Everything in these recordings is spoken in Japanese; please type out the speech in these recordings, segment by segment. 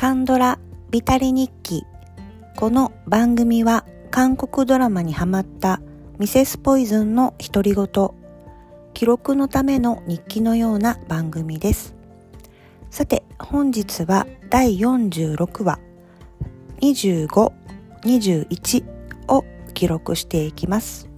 カンドラビタリ日記。この番組は韓国ドラマにハマったミセスポイズンの独り言。記録のための日記のような番組です。さて本日は第46話。25、21を記録していきます。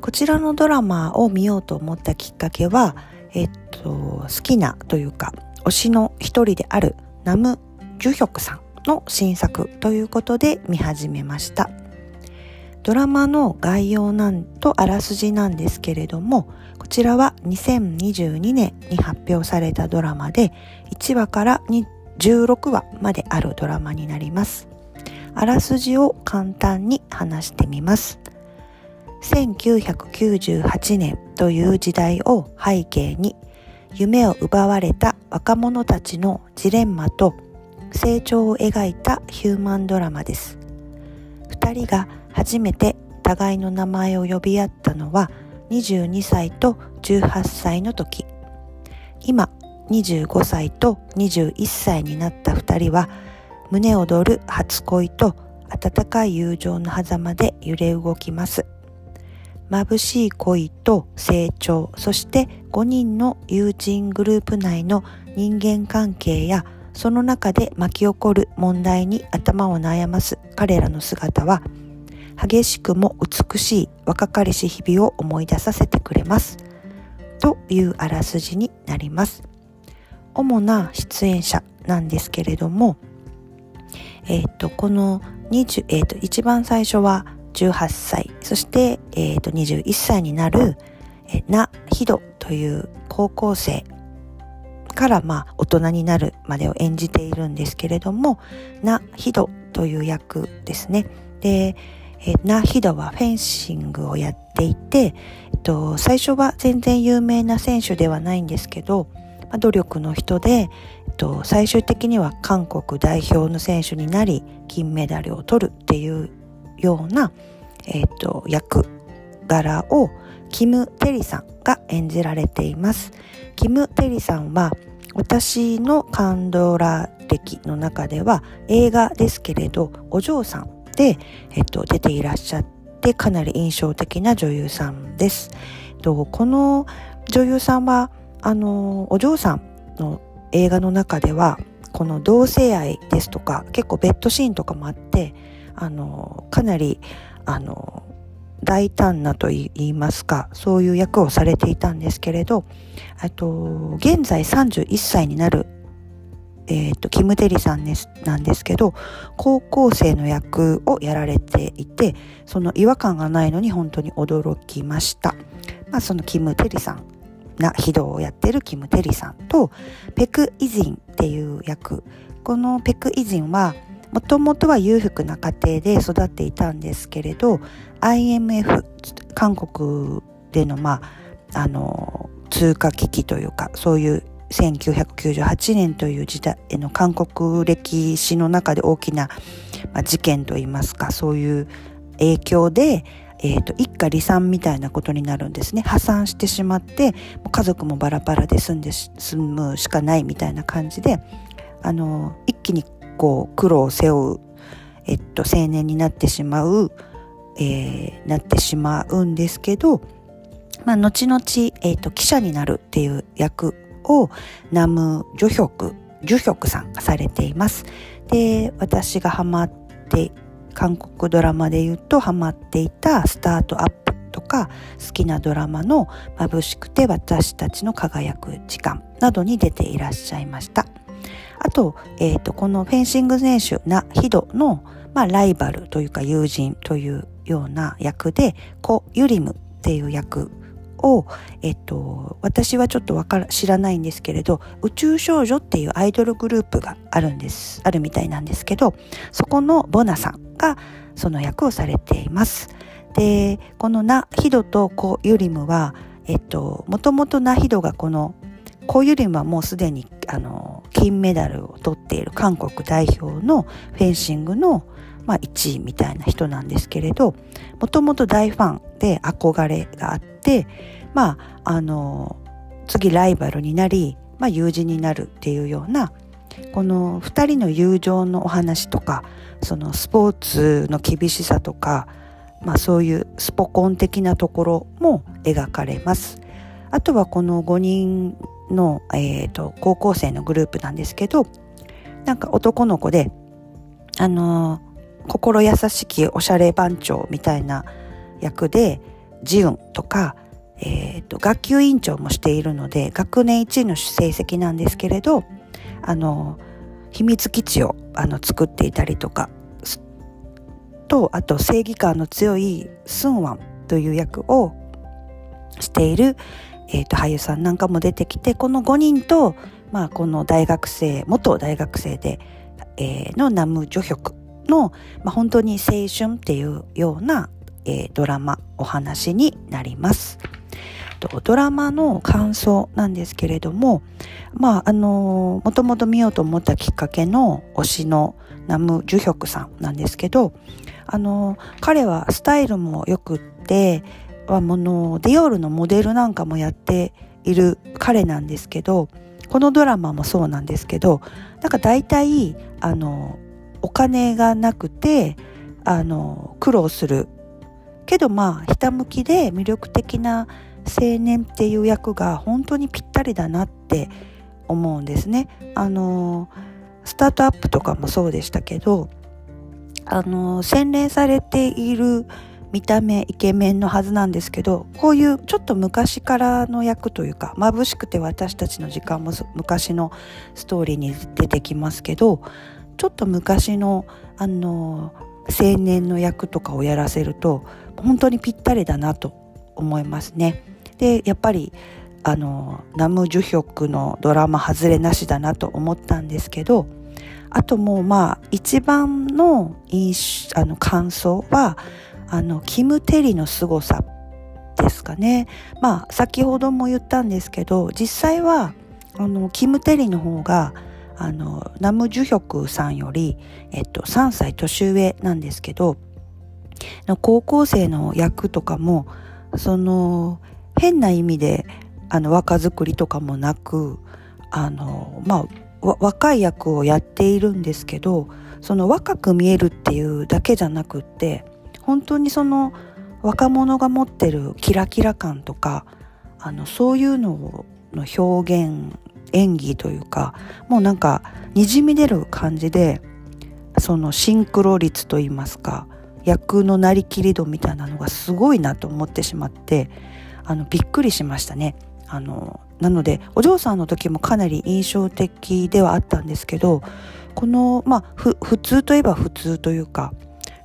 こちらのドラマを見ようと思ったきっかけはえっと好きなというか推しの一人であるナム・ジュヒョクさんの新作ということで見始めました。ドラマの概要なんとあらすじなんですけれどもこちらは2022年に発表されたドラマで1話から16話まであるドラマになります。あらすじを簡単に話してみます。1998年という時代を背景に夢を奪われた若者たちのジレンマと成長を描いたヒューマンドラマです。二人が初めて互いの名前を呼び合ったのは22歳と18歳の時。今、25歳と21歳になった二人は胸躍る初恋と温かい友情の狭間で揺れ動きます。眩しい恋と成長、そして5人の友人グループ内の人間関係やその中で巻き起こる問題に頭を悩ます彼らの姿は激しくも美しい若かりし日々を思い出させてくれます。というあらすじになります。主な出演者なんですけれども、えっ、と、この20、えっ、と、一番最初は18歳、そして、えー、と21歳になる、えなひどという高校生からまあ大人になるまでを演じているんですけれども、なひどという役ですね。で、えなひどはフェンシングをやっていて、えっと、最初は全然有名な選手ではないんですけど、まあ、努力の人で、えっと、最終的には韓国代表の選手になり、金メダルを取るっていうような、えっ、ー、と、役柄をキム・テリさんが演じられています。キム・テリさんは私のカンドラ歴の中では映画ですけれどお嬢さんで、えっと、出ていらっしゃってかなり印象的な女優さんです。とこの女優さんはあのお嬢さんの映画の中ではこの同性愛ですとか結構ベッドシーンとかもあってあのかなりあの大胆なと言いますかそういう役をされていたんですけれどと現在31歳になる、えーと、キム・テリさんですなんですけど高校生の役をやられていてその違和感がないのに本当に驚きました。まあ、そのキム・テリさんな非道をやってるキム・テリさんとペク・イジンっていう役このペク・イジンはもともとは裕福な家庭で育っていたんですけれど IMF 韓国でのまああの通貨危機というかそういう1998年という時代の韓国歴史の中で大きな、まあ、事件といいますかそういう影響で、えーと、一家離散みたいなことになるんですね。破産してしまって家族もバラバラで住んで住むしかないみたいな感じであの一気にこう苦労を背負う、えっと、青年になってしまう、えー、なってしまうんですけど、まあ、後々、えっと、記者になるっていう役をナム・ジョヒョク、ジョヒョクさんがされています。で、私がハマって、韓国ドラマで言うとハマっていたスタートアップとか好きなドラマの眩しくて私たちの輝く時間などに出ていらっしゃいました。あと、えっ、ー、と、このフェンシング選手なヒドの、まあ、ライバルというか友人というような役で、コ・ユリムっていう役を、えっと、私はちょっとわから知らないんですけれど、宇宙少女っていうアイドルグループがあるんです、あるみたいなんですけど、そこのボナさんがその役をされています。で、このナ・ヒドとコ・ユリムは、えっと、もともとナ・ヒドがこのコ・ユリムはもうすでにあの金メダルを取っている韓国代表のフェンシングの、まあ、1位みたいな人なんですけれどもともと大ファンで憧れがあってまああの次ライバルになり、まあ、友人になるっていうようなこの2人の友情のお話とかそのスポーツの厳しさとか、まあ、そういうスポコン的なところも描かれます。あとはこの5人の、えーと、高校生のグループなんですけどなんか男の子であのー、心優しきおしゃれ番長みたいな役でジウンとか、えーと、学級委員長もしているので学年1位の成績なんですけれどあの秘密基地をあの作っていたりとかとあと正義感の強いスンワンという役をしている、えーと、俳優さんなんかも出てきてこの5人と、まあ、この大学生元大学生で、えー、のナム・ジョヒョクの、まあ、本当に青春っていうような、えー、ドラマお話になります。ドラマの感想なんですけれども、まあ、あのもともと見ようと思ったきっかけの推しのナム・ジュヒョクさんなんですけど、あの彼はスタイルも良くって、はものディオールのモデルなんかもやっている彼なんですけどこのドラマもそうなんですけどなんか大体あのお金がなくてあの苦労するけどまあひたむきで魅力的な青年っていう役が本当にぴったりだなって思うんですね。あのスタートアップとかもそうでしたけどあの洗練されている見た目イケメンのはずなんですけどこういうちょっと昔からの役というか眩しくて私たちの時間も昔のストーリーに出てきますけどちょっと昔のあの青年の役とかをやらせると本当にぴったりだなと思いますね。でやっぱりあのナム・ジュヒョクのドラマ外れなしだなと思ったんですけどあともうまあ一番の印あの感想はあのキム・テリの凄さですかね。まあ先ほども言ったんですけど実際はあのキム・テリの方があのナム・ジュヒョクさんより、えっと、3歳年上なんですけど高校生の役とかもその変な意味であの若作りとかもなくあのまあ若い役をやっているんですけどその若く見えるっていうだけじゃなくって本当にその若者が持ってるキラキラ感とかあのそういうのの表現演技というかもうなんかにじみ出る感じでそのシンクロ率といいますか役のなりきり度みたいなのがすごいなと思ってしまってあのびっくりしましたね。あのなのでお嬢さんの時もかなり印象的ではあったんですけどこのまあ普通といえば普通というか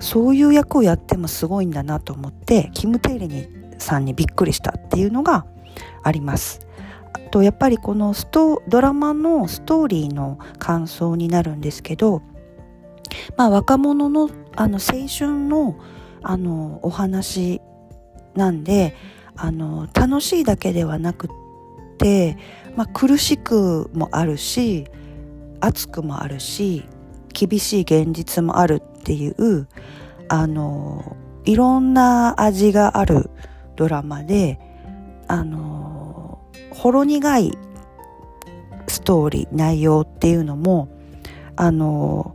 そういう役をやってもすごいんだなと思ってキム・テイレニさんにびっくりしたっていうのがあります。あとやっぱりこのストドラマのストーリーの感想になるんですけど、まあ、若者のあの青春のあのお話なんであの楽しいだけではなくって、まあ、苦しくもあるし熱くもあるし厳しい現実もあるっていうあのいろんな味があるドラマであのほろ苦いストーリー内容っていうのもあの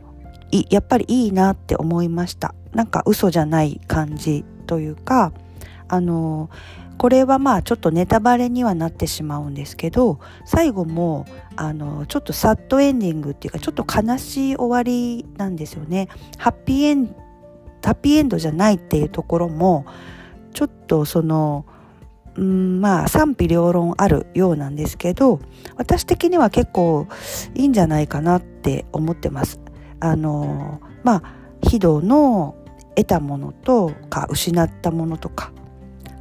やっぱりいいなって思いました。なんか嘘じゃない感じというかあのこれはまあちょっとネタバレにはなってしまうんですけど最後もあのちょっとサッドエンディングっていうかちょっと悲しい終わりなんですよね。ハッピーエンハッピーエンドじゃないっていうところもちょっとそのうんまあ賛否両論あるようなんですけど私的には結構いいんじゃないかなって思ってます。あのまあ非道の得たものとか失ったものとか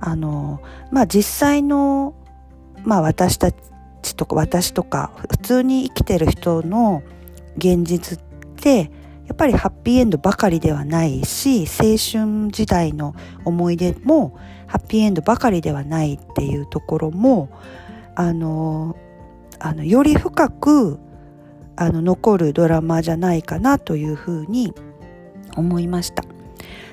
あのまあ実際の、まあ、私たちとか私とか普通に生きてる人の現実ってやっぱりハッピーエンドばかりではないし青春時代の思い出もハッピーエンドばかりではないっていうところもあのあのより深くあの残るドラマじゃないかなというふうに思いました。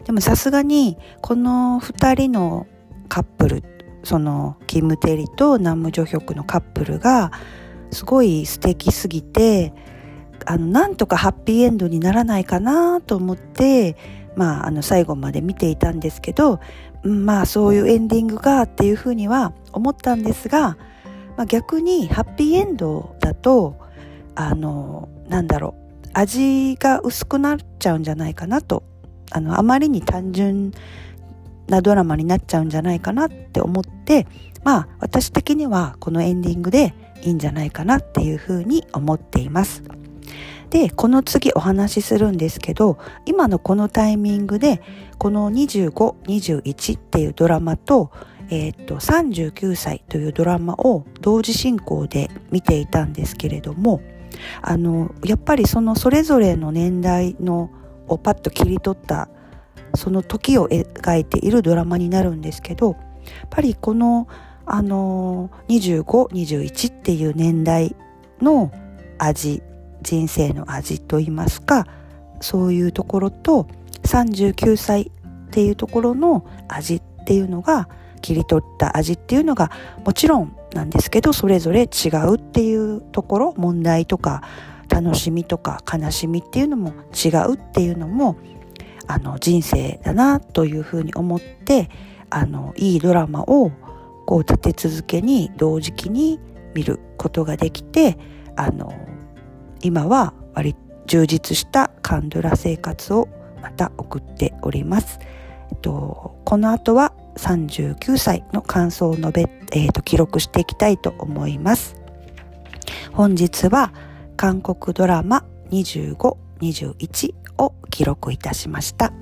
でもさすがにこの2人のカップルそのキム・テリとナム・ジョヒョクのカップルがすごい素敵すぎてあのなんとかハッピーエンドにならないかなと思って、まあ、あの最後まで見ていたんですけど、まあそういうエンディングがっていうふうには思ったんですが、まあ、逆にハッピーエンドだとあのなんだろう味が薄くなっちゃうんじゃないかなとあのあまりに単純ななドラマになっちゃうんじゃないかなって思ってまあ私的にはこのエンディングでいいんじゃないかなっていうふうに思っています。で、この次お話しするんですけど、今のこのタイミングで、この25、21っていうドラマと、えっ、と、39歳というドラマを同時進行で見ていたんですけれども、あの、やっぱりそのそれぞれの年代のをパッと切り取ったその時を描いているドラマになるんですけどやっぱりこのあの2521っていう年代の味人生の味といいますかそういうところと39歳っていうところの味っていうのが切り取った味っていうのがもちろんなんですけどそれぞれ違うっていうところ問題とか楽しみとか悲しみっていうのも違うっていうのもあの人生だなというふうに思ってあのいいドラマをこう立て続けに同時期に見ることができてあの今は割充実したカンドラ生活をまた送っております。えっと、この後は39歳の感想を述べ、えっと、記録していきたいと思います。本日は韓国ドラマ25、21を記録いたしました。